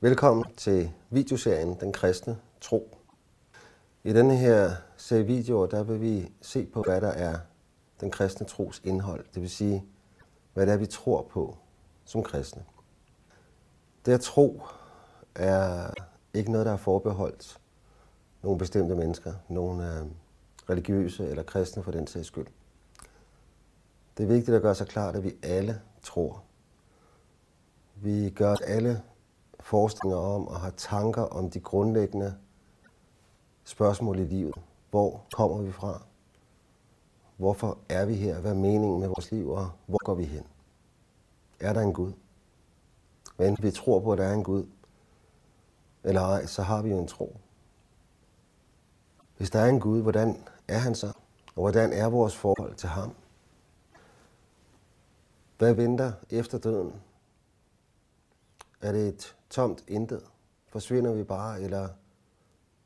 Velkommen til videoserien Den Kristne Tro. I denne her serie videoer, der vil vi se på, hvad der er den kristne tros indhold. Det vil sige, hvad det er, vi tror på som kristne. Det at tro er ikke noget, der er forbeholdt nogle bestemte mennesker, nogle øh, religiøse eller kristne for den sags skyld. Det er vigtigt at gøre sig klart, at vi alle tror. Vi gør alle forestillinger om og har tanker om de grundlæggende spørgsmål i livet. Hvor kommer vi fra? Hvorfor er vi her? Hvad er meningen med vores liv, og hvor går vi hen? Er der en Gud? Hvad enten vi tror på, at der er en Gud, eller ej, så har vi jo en tro. Hvis der er en Gud, hvordan er han så? Og hvordan er vores forhold til ham? Hvad venter efter døden? Er det et tomt intet? Forsvinder vi bare, eller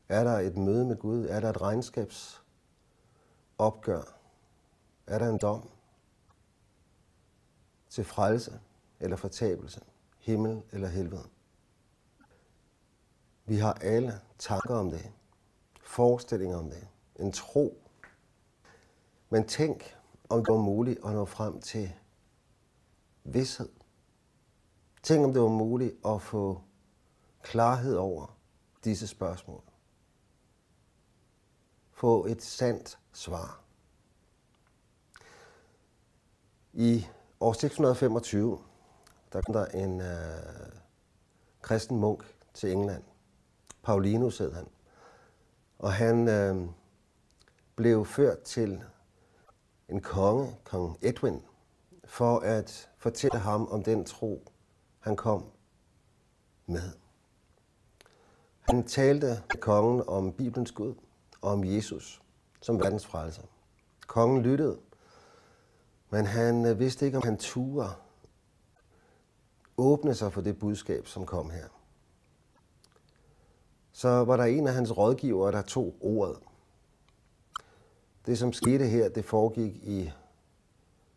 er der et møde med Gud? Er der et regnskabsopgør? Er der en dom til frelse eller fortabelse? Himmel eller helvede? Vi har alle tanker om det, forestillinger om det, en tro. Men tænk, om det var muligt at nå frem til vidshed. Tænk, om det var muligt at få klarhed over disse spørgsmål. Få et sandt svar. I år 625, der kom der en øh, kristen munk til England. Paulinus hed han. Og han øh, blev ført til en konge, kong Edwin, for at fortælle ham om den tro, han kom med. Han talte med kongen om Bibelens Gud og om Jesus som verdens frelser. Kongen lyttede, men han øh, vidste ikke, om han turde åbne sig for det budskab, som kom her. Så var der en af hans rådgivere, der tog ordet. Det, som skete her, det foregik i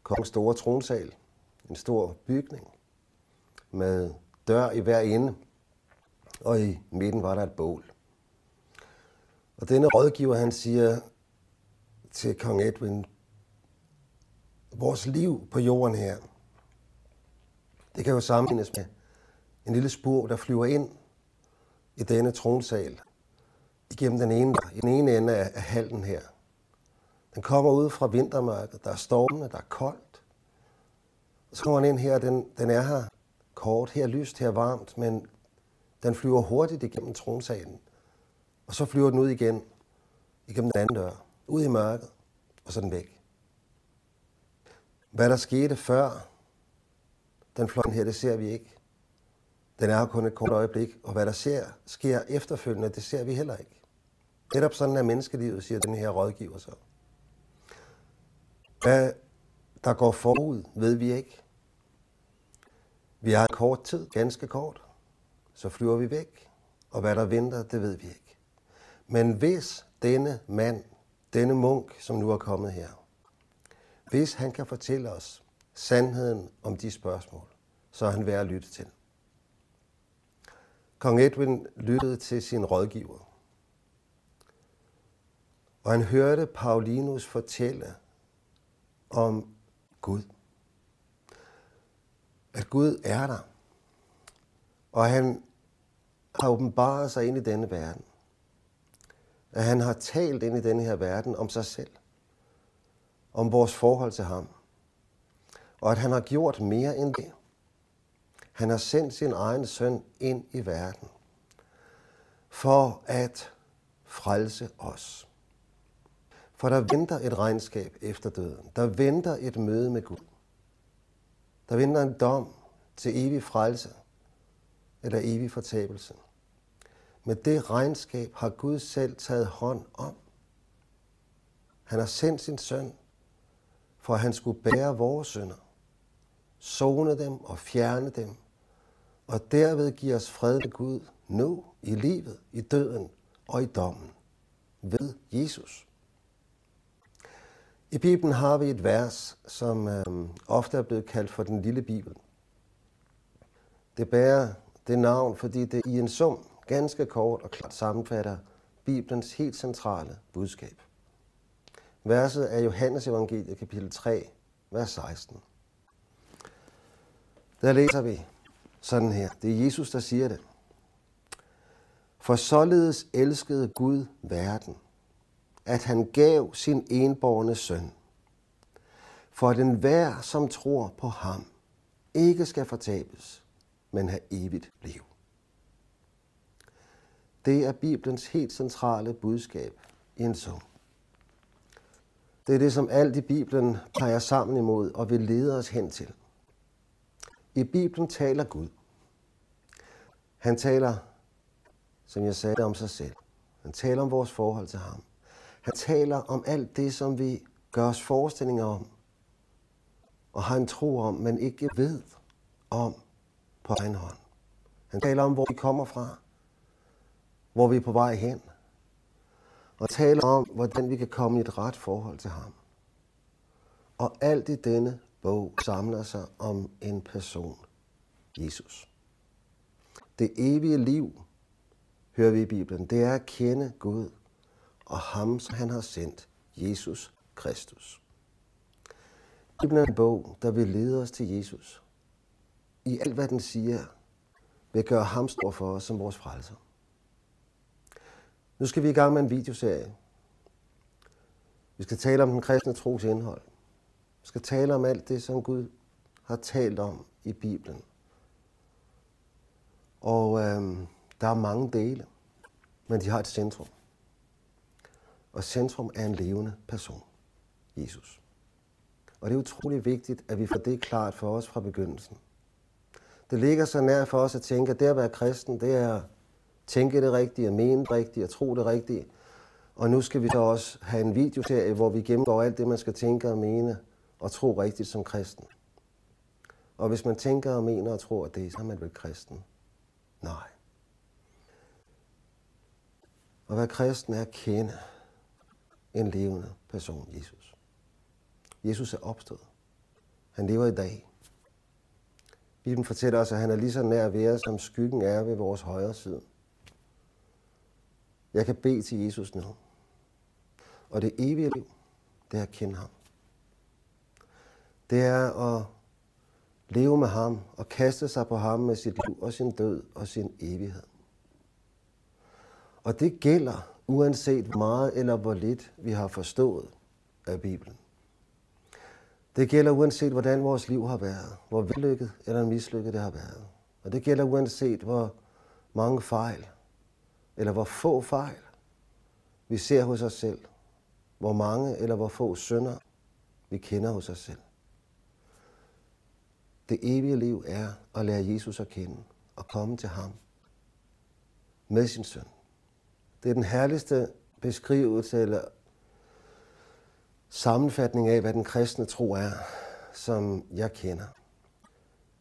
kongens store tronsal. En stor bygning med dør i hver ende, og i midten var der et bål. Og denne rådgiver, han siger til kong Edwin, vores liv på jorden her, det kan jo sammenlignes med en lille spur, der flyver ind i denne tronsal igennem den ene, i den ene ende af, af hallen her. Den kommer ud fra vintermørket. Der er stormende, der er koldt. Og så kommer den ind her, den, den er her kort, her lyst, her varmt, men den flyver hurtigt igennem tronsalen. Og så flyver den ud igen, igennem den anden dør, ud i mørket, og så den væk. Hvad der skete før den fløj her, det ser vi ikke. Den er kun et kort øjeblik, og hvad der ser, sker efterfølgende, det ser vi heller ikke. Netop sådan er menneskelivet, siger den her rådgiver så. Hvad der går forud, ved vi ikke. Vi har kort tid, ganske kort. Så flyver vi væk, og hvad der venter, det ved vi ikke. Men hvis denne mand, denne munk, som nu er kommet her, hvis han kan fortælle os sandheden om de spørgsmål, så er han værd at lytte til. Kong Edwin lyttede til sin rådgiver, og han hørte Paulinus fortælle om Gud. At Gud er der, og han har åbenbaret sig ind i denne verden. At han har talt ind i denne her verden om sig selv, om vores forhold til ham. Og at han har gjort mere end det. Han har sendt sin egen søn ind i verden for at frelse os. For der venter et regnskab efter døden. Der venter et møde med Gud. Der venter en dom til evig frelse eller evig fortabelse. Med det regnskab har Gud selv taget hånd om. Han har sendt sin søn, for at han skulle bære vores synder, zone dem og fjerne dem, og derved give os fred med Gud nu i livet, i døden og i dommen ved Jesus. I Bibelen har vi et vers, som øh, ofte er blevet kaldt for den lille Bibel. Det bærer det navn, fordi det i en sum ganske kort og klart sammenfatter Bibelens helt centrale budskab. Verset er Johannes evangeliet kapitel 3, vers 16. Der læser vi sådan her. Det er Jesus, der siger det. For således elskede Gud verden, at han gav sin enborne søn, for at den hver, som tror på ham, ikke skal fortabes, men have evigt liv. Det er Bibelens helt centrale budskab i en sum. Det er det, som alt i Bibelen peger sammen imod og vil lede os hen til. I Bibelen taler Gud. Han taler, som jeg sagde, om sig selv. Han taler om vores forhold til ham. Han taler om alt det, som vi gør os forestillinger om, og har en tro om, men ikke ved om på egen hånd. Han taler om, hvor vi kommer fra, hvor vi er på vej hen, og taler om, hvordan vi kan komme i et ret forhold til ham. Og alt i denne bog samler sig om en person, Jesus. Det evige liv, hører vi i Bibelen, det er at kende Gud og ham, som han har sendt, Jesus Kristus. Bibelen er en bog, der vil lede os til Jesus. I alt, hvad den siger, vil gøre ham stor for os som vores frelser. Nu skal vi i gang med en videoserie. Vi skal tale om den kristne tros indhold. Vi skal tale om alt det, som Gud har talt om i Bibelen. Og øh, der er mange dele, men de har et centrum. Og centrum er en levende person, Jesus. Og det er utrolig vigtigt, at vi får det klart for os fra begyndelsen. Det ligger så nær for os at tænke, at det at være kristen, det er at tænke det rigtige, at mene det rigtige, at tro det rigtige. Og nu skal vi så også have en videoserie, hvor vi gennemgår alt det, man skal tænke og mene og tro rigtigt som kristen. Og hvis man tænker og mener og tror det, så er man vel kristen? Nej. At være kristen er at kende en levende person, Jesus. Jesus er opstået. Han lever i dag. Bibelen fortæller os, at han er lige så nær ved os, som skyggen er ved vores højre side. Jeg kan bede til Jesus nu. Og det evige liv, det er at kende ham. Det er at leve med ham og kaste sig på ham med sit liv og sin død og sin evighed. Og det gælder uanset hvor meget eller hvor lidt vi har forstået af Bibelen. Det gælder uanset hvordan vores liv har været, hvor vellykket eller mislykket det har været. Og det gælder uanset hvor mange fejl eller hvor få fejl vi ser hos os selv. Hvor mange eller hvor få synder vi kender hos os selv. Det evige liv er at lære Jesus at kende og komme til ham med sin søn. Det er den herligste beskrivelse eller sammenfatning af, hvad den kristne tro er, som jeg kender.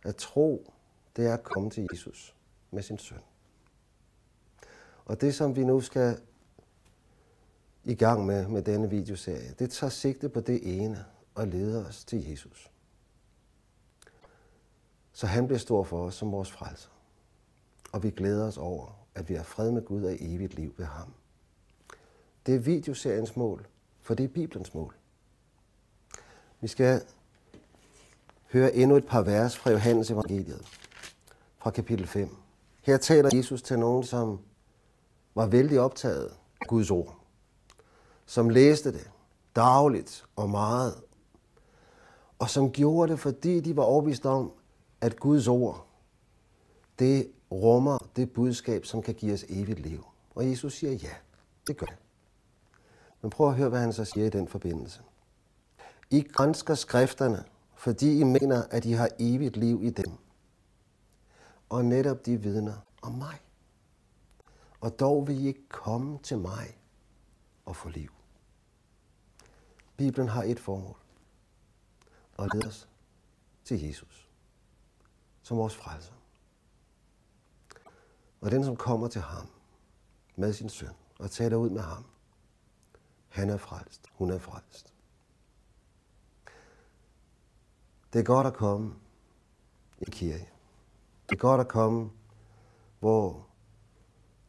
At tro, det er at komme til Jesus med sin søn. Og det, som vi nu skal i gang med med denne videoserie, det tager sigte på det ene og leder os til Jesus. Så han bliver stor for os som vores frelser. Og vi glæder os over, at vi har fred med Gud og evigt liv ved ham. Det er videoseriens mål, for det er Bibelens mål. Vi skal høre endnu et par vers fra Johannes evangeliet, fra kapitel 5. Her taler Jesus til nogen, som var vældig optaget af Guds ord, som læste det dagligt og meget, og som gjorde det, fordi de var overbevist om, at Guds ord, det rummer det budskab, som kan give os evigt liv. Og Jesus siger, ja, det gør det. Men prøv at høre, hvad han så siger i den forbindelse. I grænsker skrifterne, fordi I mener, at I har evigt liv i dem. Og netop de vidner om mig. Og dog vil I ikke komme til mig og få liv. Bibelen har et formål. Og lede os til Jesus som vores frelser. Og den, som kommer til ham med sin søn og taler ud med ham, han er frelst, hun er frelst. Det er godt at komme i kirke. Det er godt at komme hvor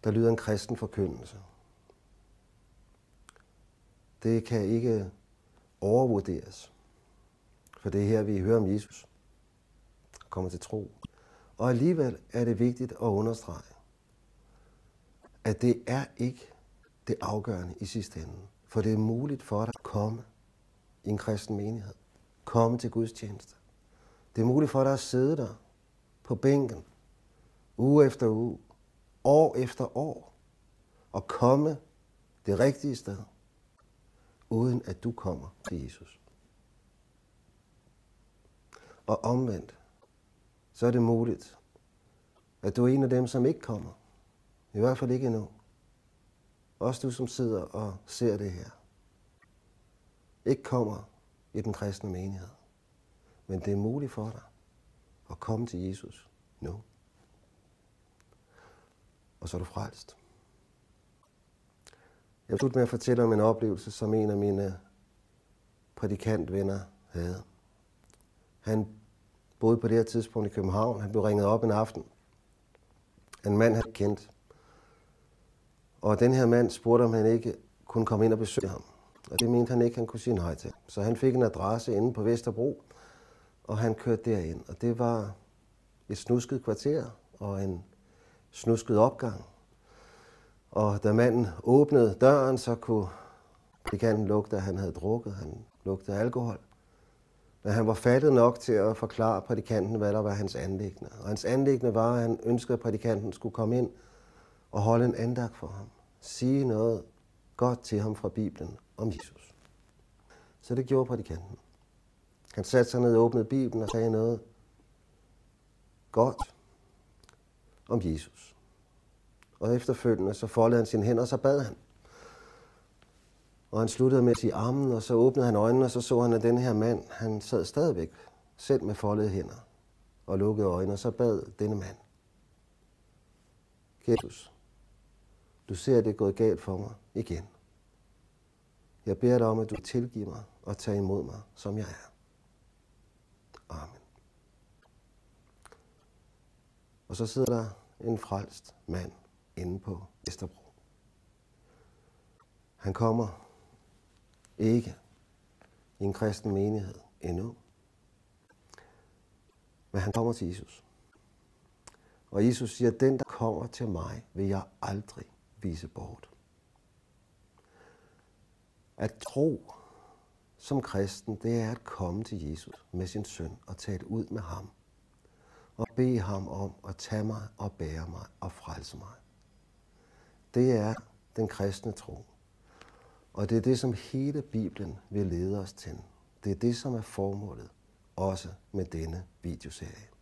der lyder en kristen forkyndelse. Det kan ikke overvurderes. For det er her, vi hører om Jesus kommer til tro. Og alligevel er det vigtigt at understrege, at det er ikke det afgørende i sidste ende. For det er muligt for dig at komme i en kristen menighed. Komme til Guds tjeneste. Det er muligt for dig at sidde der på bænken, uge efter uge, år efter år, og komme det rigtige sted, uden at du kommer til Jesus. Og omvendt, så er det muligt, at du er en af dem, som ikke kommer. I hvert fald ikke endnu. Også du, som sidder og ser det her. Ikke kommer i den kristne menighed. Men det er muligt for dig at komme til Jesus nu. Og så er du frelst. Jeg vil slutte med at fortælle om en oplevelse, som en af mine øh, prædikantvenner havde. Han boede på det her tidspunkt i København. Han blev ringet op en aften. En mand, han kendte, og den her mand spurgte, om han ikke kunne komme ind og besøge ham. Og det mente han ikke, han kunne sige nej til. Så han fik en adresse inde på Vesterbro, og han kørte derind. Og det var et snusket kvarter og en snusket opgang. Og da manden åbnede døren, så kunne prædikanten lugte, at han havde drukket. Han lugtede alkohol. Men han var fattet nok til at forklare prædikanten, hvad der var hans anlæggende. Og hans anlæggende var, at han ønskede, at prædikanten skulle komme ind og holde en andagt for ham. Sige noget godt til ham fra Bibelen om Jesus. Så det gjorde prædikanten. Han satte sig ned og åbnede Bibelen og sagde noget godt om Jesus. Og efterfølgende så foldede han sine hænder, og så bad han. Og han sluttede med at sige armen, og så åbnede han øjnene, og så så han, at den her mand, han sad stadigvæk selv med foldede hænder og lukkede øjnene, og så bad denne mand. Jesus, du ser, at det er gået galt for mig igen. Jeg beder dig om, at du tilgiver mig og tager imod mig, som jeg er. Amen. Og så sidder der en frelst mand inde på Vesterbro. Han kommer ikke i en kristen menighed endnu. Men han kommer til Jesus. Og Jesus siger, den, der kommer til mig, vil jeg aldrig spise bort. At tro som kristen, det er at komme til Jesus med sin søn og tale ud med ham. Og bede ham om at tage mig og bære mig og frelse mig. Det er den kristne tro. Og det er det, som hele Bibelen vil lede os til. Det er det, som er formålet, også med denne videoserie.